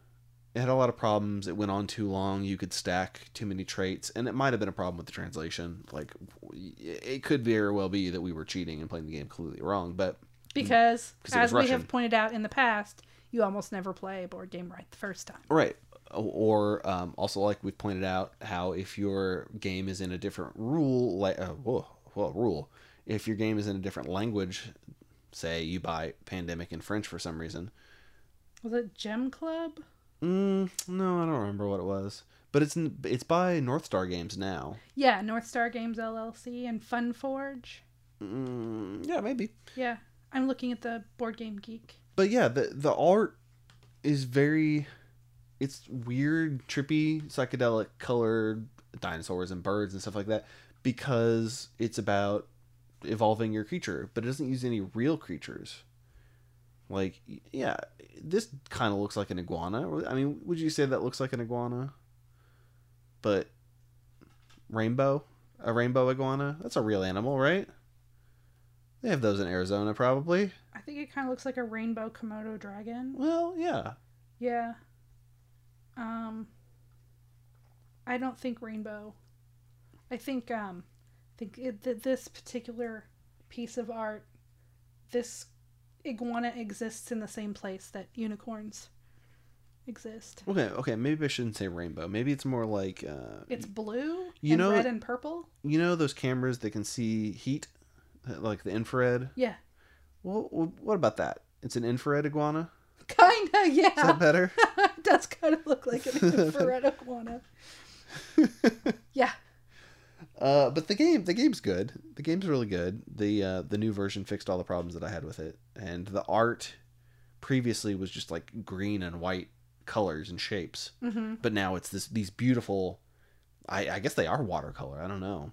It had a lot of problems. It went on too long. You could stack too many traits, and it might have been a problem with the translation. Like, it could very well be that we were cheating and playing the game completely wrong. But because, as we Russian. have pointed out in the past, you almost never play a board game right the first time. Right. Or um, also, like we've pointed out, how if your game is in a different rule, like uh, whoa, whoa, rule, if your game is in a different language, say you buy Pandemic in French for some reason. Was it Gem Club? Mm, no, I don't remember what it was, but it's it's by North Star Games now. Yeah, North Star Games LLC and Fun Forge. Mm, yeah, maybe. Yeah, I'm looking at the Board Game Geek. But yeah, the the art is very it's weird, trippy, psychedelic colored dinosaurs and birds and stuff like that because it's about evolving your creature, but it doesn't use any real creatures. Like, yeah, this kind of looks like an iguana. I mean, would you say that looks like an iguana? But rainbow, a rainbow iguana, that's a real animal, right? They have those in Arizona, probably. I think it kind of looks like a rainbow Komodo dragon. Well, yeah. Yeah. Um. I don't think rainbow. I think um, think it, th- this particular piece of art, this iguana exists in the same place that unicorns exist. Okay, okay, maybe I shouldn't say rainbow. Maybe it's more like uh, It's blue You and know- red and purple. you know those cameras that can see heat, Uh, like the infrared. Yeah, Well, what about that? It's an infrared iguana. kinda. Yeah. Is that better? it does kind of look like an infrared iguana. Yeah, uh, but the game, the game's good. The game's really good. The uh, the new version fixed all the problems that I had with it, and the art previously was just like green and white colors and shapes, hmm but now it's this these beautiful. I, I guess they are watercolor. I don't know.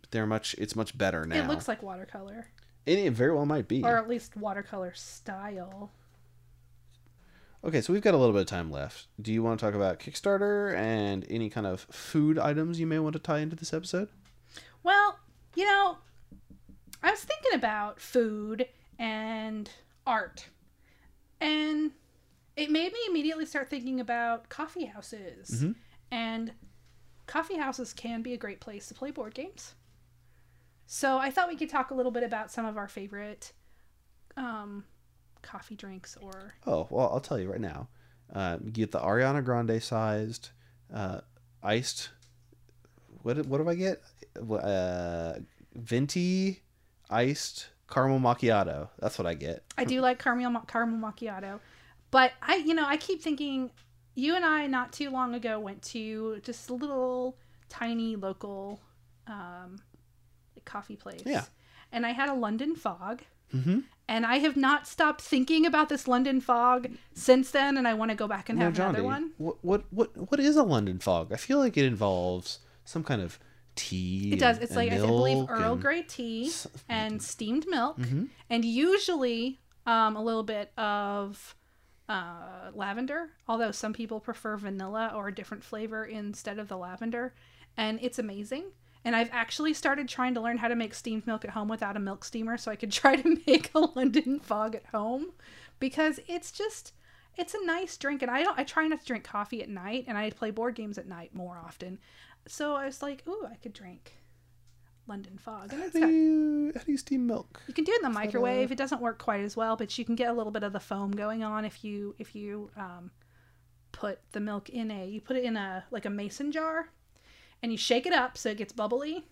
But they're much. It's much better now. it looks like watercolor, And it very well might be. or at least watercolor style. Okay, so we've got a little bit of time left. Do you want to talk about Kickstarter and any kind of food items you may want to tie into this episode? Well, you know, I was thinking about food and art. And it made me immediately start thinking about coffee houses. Mhm. And coffee houses can be a great place to play board games. So I thought we could talk a little bit about some of our favorite um, coffee drinks or. Oh, well, I'll tell you right now. Uh, you get the Ariana Grande sized, uh, iced. What what do I get? Uh, venti, iced caramel macchiato. That's what I get. I do like caramel caramel macchiato, but I you know I keep thinking you and I not too long ago went to just a little tiny local um, coffee place. Yeah. and I had a London fog, Mm-hmm. And I have not stopped thinking about this London fog since then, and I want to go back and Now, have another one. what what what what is a London fog? I feel like it involves some kind of tea. It does. and- It's and like I believe Earl and- Grey tea and steamed milk, Mhm. and usually um, a little bit of uh, lavender. Although some people prefer vanilla or a different flavor instead of the lavender, and it's amazing. And I've actually started trying to learn how to make steamed milk at home without a milk steamer, so I could try to make a London fog at home, because it's just it's a nice drink. And I don't I try not to drink coffee at night, and I play board games at night more often. So I was like, ooh, I could drink London fog, and How it's do got, you how do you steam milk? you can do it in the microwave. It doesn't work quite as well, but you can get a little bit of the foam going on if you if you um, put the milk in a you put it in a like a mason jar, and you shake it up so it gets bubbly,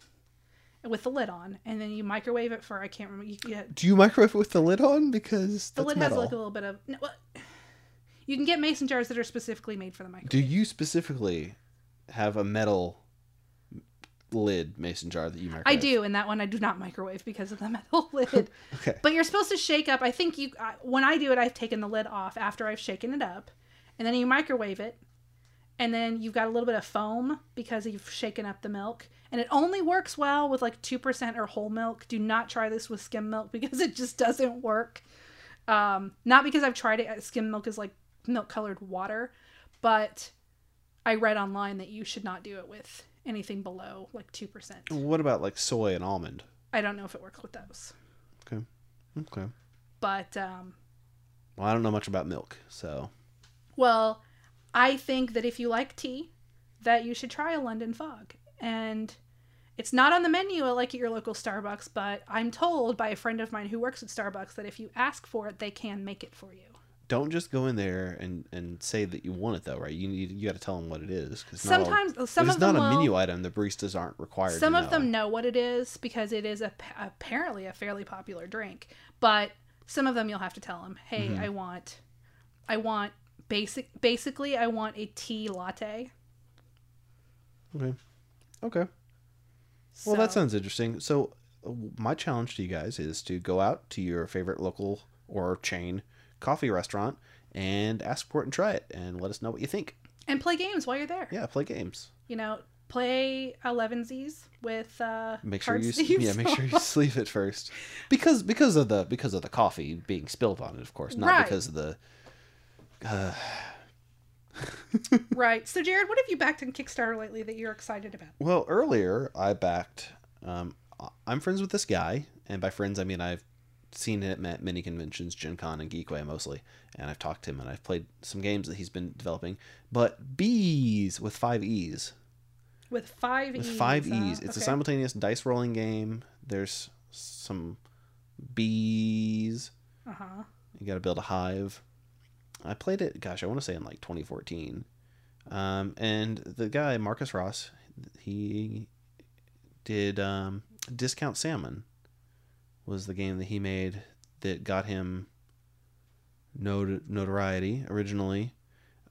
with the lid on, and then you microwave it for I can't remember. You, you, Do you microwave it with the lid on? Because the lid metal. has like a little bit of. No, well, you can get mason jars that are specifically made for the microwave. Do you specifically have a metal lid mason jar that you microwave? I do, and that one I do not microwave because of the metal lid. Okay. But you're supposed to shake up. I think you I, when I do it, I've taken the lid off after I've shaken it up, and then you microwave it, and then you've got a little bit of foam because you've shaken up the milk, and it only works well with like two percent or whole milk. Do not try this with skim milk because it just doesn't work. Um, not because I've tried it. Skim milk is like milk colored water, but I read online that you should not do it with anything below like two percent. What about like soy and almond? I don't know if it works with those, Okay. Okay. but um, Well, I don't know much about milk, so Well, I think that if you like tea, that you should try a London Fog. And it's not on the menu like at your local Starbucks, but I'm told by a friend of mine who works at Starbucks that if you ask for it, they can make it for you. don't just go in there and and say that you want it though, right? You need you got to tell them what it is all- Sometimes if some it's of them not a will, menu item. The baristas aren't required. some of know. them know what it is because it is a, apparently a fairly popular drink, but some of them you'll have to tell them, "Hey, Mm-hmm. I want I want basic basically I want a tea latte." Okay. Okay. Well, that sounds interesting. So, uh, my challenge to you guys is to go out to your favorite local or chain coffee restaurant and ask for it and try it, and let us know what you think. and play games while you're there. Yeah, play games. you know, play Elevenses with uh, Make sure you sleeves yeah make sure you sleeve it first because because of the because of the coffee being spilled on it, of course, not Right. because of the. Uh, right. So, Jared, what have you backed in Kickstarter lately that you're excited about? Well, earlier I backed. Um, I'm friends with this guy, and by friends I mean I've seen him at many conventions, Gen Con and Geekway mostly, and I've talked to him and I've played some games that he's been developing. But Bees with five E's, With five with E's. five huh? E's, it's a simultaneous dice rolling game. There's some bees. Uh-huh. You got to build a hive. I played it, gosh, I want to say in like 2014. Um, and the guy, Marcus Ross, he did um, Discount Salmon, was the game that he made that got him not- notoriety originally.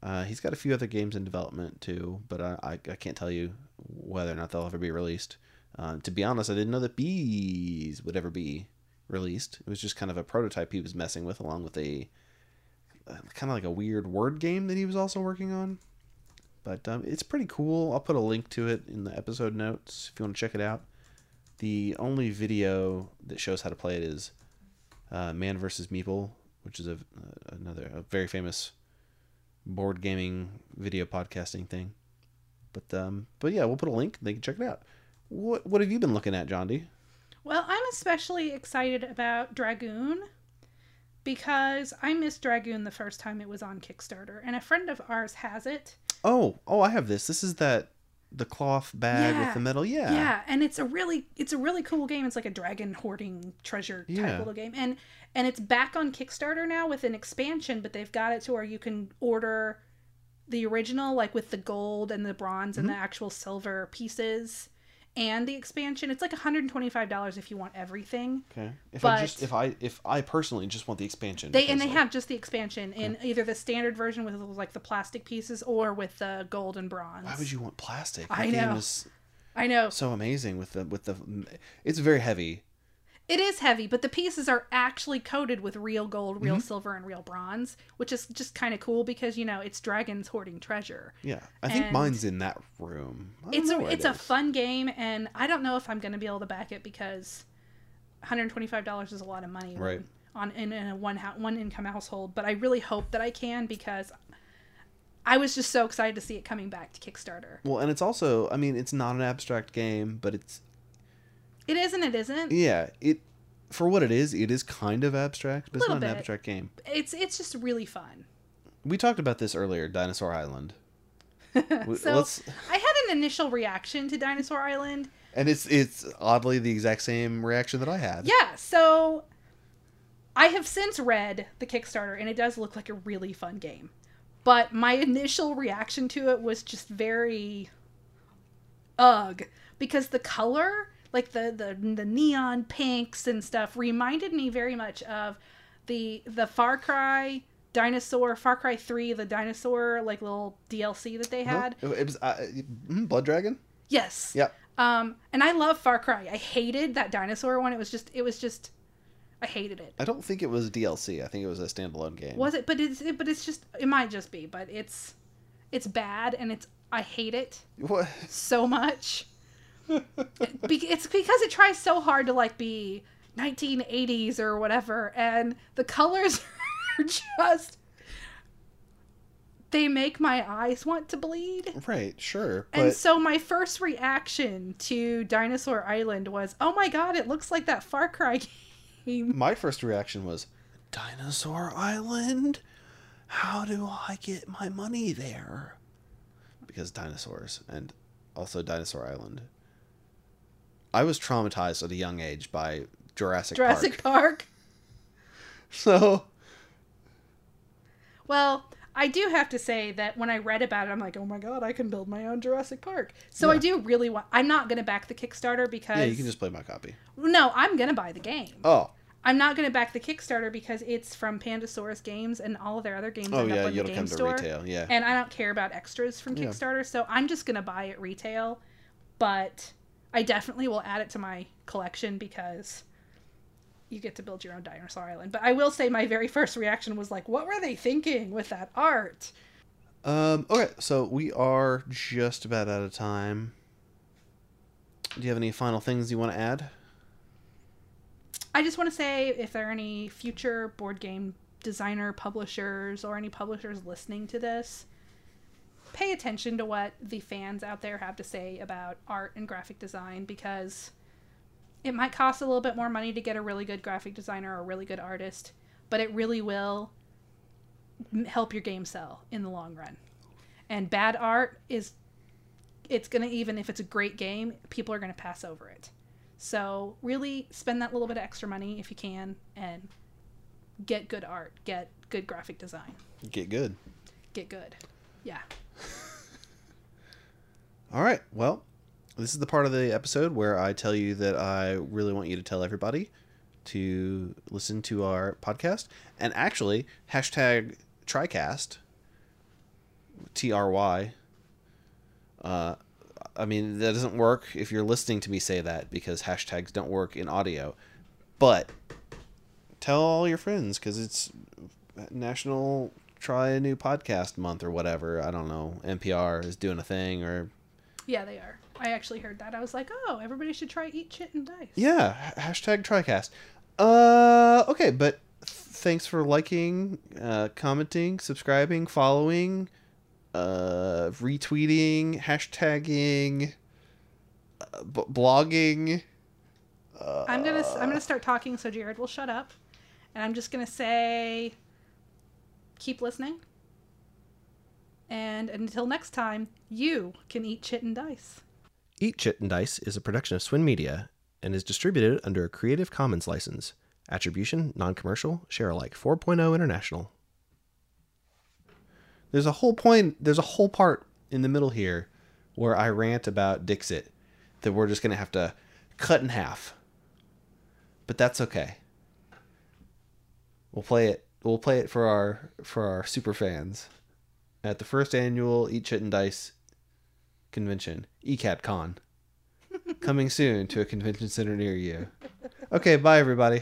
Uh, he's got a few other games in development too, but I, I, I can't tell you whether or not they'll ever be released. Uh, to be honest, I didn't know that Bees would ever be released. It was just kind of a prototype he was messing with, along with a kind of like a weird word game that he was also working on. But um, it's pretty cool. I'll put a link to it in the episode notes if you want to check it out. The only video that shows how to play it is uh, Man vs. Meeple, which is a uh, another a very famous board gaming video podcasting thing. But um, but yeah, we'll put a link. They can check it out. What what have you been looking at, John D? Well, I'm especially excited about Dragoon because I missed Dragoon the first time it was on Kickstarter, and a friend of ours has it. Oh, oh, I have this. This is that the cloth bag Yeah. with the metal. Yeah. Yeah, and it's a really it's a really cool game. It's like a dragon hoarding treasure type Yeah. little game. And and it's back on Kickstarter now with an expansion, but they've got it to where you can order the original like with the gold and the bronze and the Mm-hmm. actual silver pieces and the expansion. It's like $125 if you want everything. Okay. If I just if I if I personally just want the expansion. They and they like, have just the expansion in either the standard version with like the plastic pieces or with the gold and bronze. Why would you want plastic? I That game know. is I know. so amazing with the with the. It's very heavy. It is heavy, but the pieces are actually coated with real gold, real mm-hmm. silver, and real bronze, which is just kind of cool because you know it's dragons hoarding treasure. Yeah, I think mine's in that room. It's a it's it a fun game, and I don't know if I'm going to be able to back it because 125 dollars is a lot of money, Right. On in, in a one one income household, but I really hope that I can because I was just so excited to see it coming back to Kickstarter. Well, and it's also, I mean, it's not an abstract game, but it's It is and it isn't. yeah, it for what it is, it is kind of abstract, but it's not an abstract game. It's it's just really fun. We talked about this earlier, Dinosaur Island. So let's- I had an initial reaction to Dinosaur Island. and it's it's oddly the exact same reaction that I had. Yeah, so I have since read the Kickstarter and it does look like a really fun game. But my initial reaction to it was just very ugh because the color, like the the, the neon pinks and stuff reminded me very much of the the Far Cry dinosaur Far Cry 3 the dinosaur like little DLC that they had. It, it was uh, mm, Blood Dragon. Yes. Yep. Um, and I love Far Cry. I hated that dinosaur one. It was just, it was just, I hated it. I don't think it was DLC. I think it was a standalone game. Was it? But it's, it, but it's just, it might just be. But it's, it's bad, and it's, I hate it What? so much. Be- it's because it tries so hard to like be 1980s or whatever, and the colors are just, they make my eyes want to bleed. Right, sure, but And so my first reaction to Dinosaur Island was, "Oh my god, it looks like that Far Cry game." my first reaction was Dinosaur Island. How do I get my money there? Because dinosaurs and also Dinosaur Island. I was traumatized at a young age by Jurassic, Jurassic Park. Park. So Well, I do have to say that when I read about it, I'm like, "Oh my god, I can build my own Jurassic Park." So I do really want. I'm not going to back the Kickstarter because yeah, you can just play my copy. no, I'm going to buy the game. Oh, I'm not going to back the Kickstarter because it's from Pandasaurus Games and all of their other games oh yeah, up on the you'll come to store. retail. Yeah, and I don't care about extras from Yeah. Kickstarter, so I'm just gonna buy it retail. But I definitely will add it to my collection because you get to build your own dinosaur island. But I will say my very first reaction was like, "What were they thinking with that art?" Um, okay, so we are just about out of time. Do you have any final things you want to add? I just want to say if there are any future board game designer publishers or any publishers listening to this, pay attention to what the fans out there have to say about art and graphic design because it might cost a little bit more money to get a really good graphic designer or a really good artist, but it really will help your game sell in the long run. And bad art is it's going to even if it's a great game, people are going to pass over it. So really spend that little bit of extra money if you can and get good art, get good graphic design, Get good. get good. Yeah. All right. Well, this is the part of the episode where I tell you that I really want you to tell everybody to listen to our podcast. And actually, hashtag TryCast, T R Y. Uh, I mean, that doesn't work if you're listening to me say that because hashtags don't work in audio. But tell all your friends because it's National Try a New Podcast Month or whatever. I don't know. NPR is doing a thing or Yeah, they are. I actually heard that. I was like, oh, everybody should try Eat Shit and Dice. Yeah, hashtag TryCast. Uh, okay, but th- thanks for liking, uh, commenting, subscribing, following, uh, retweeting, hashtagging, uh, b- blogging. Uh, I'm gonna I'm gonna start talking so Jared will shut up, and I'm just gonna say, keep listening. And until next time, you can eat chit and dice. Eat Chit and Dice is a production of Swin Media and is distributed under a Creative Commons license. Attribution, non-commercial, share alike 4.0 international. There's a whole point, there's a whole part in the middle here where I rant about Dixit that we're just going to have to cut in half. But that's okay. We'll play it. We'll play it for our for our super fans at the first annual Eat Chit and Dice convention, ECAT Con. Coming soon to a convention center near you. Okay, bye everybody.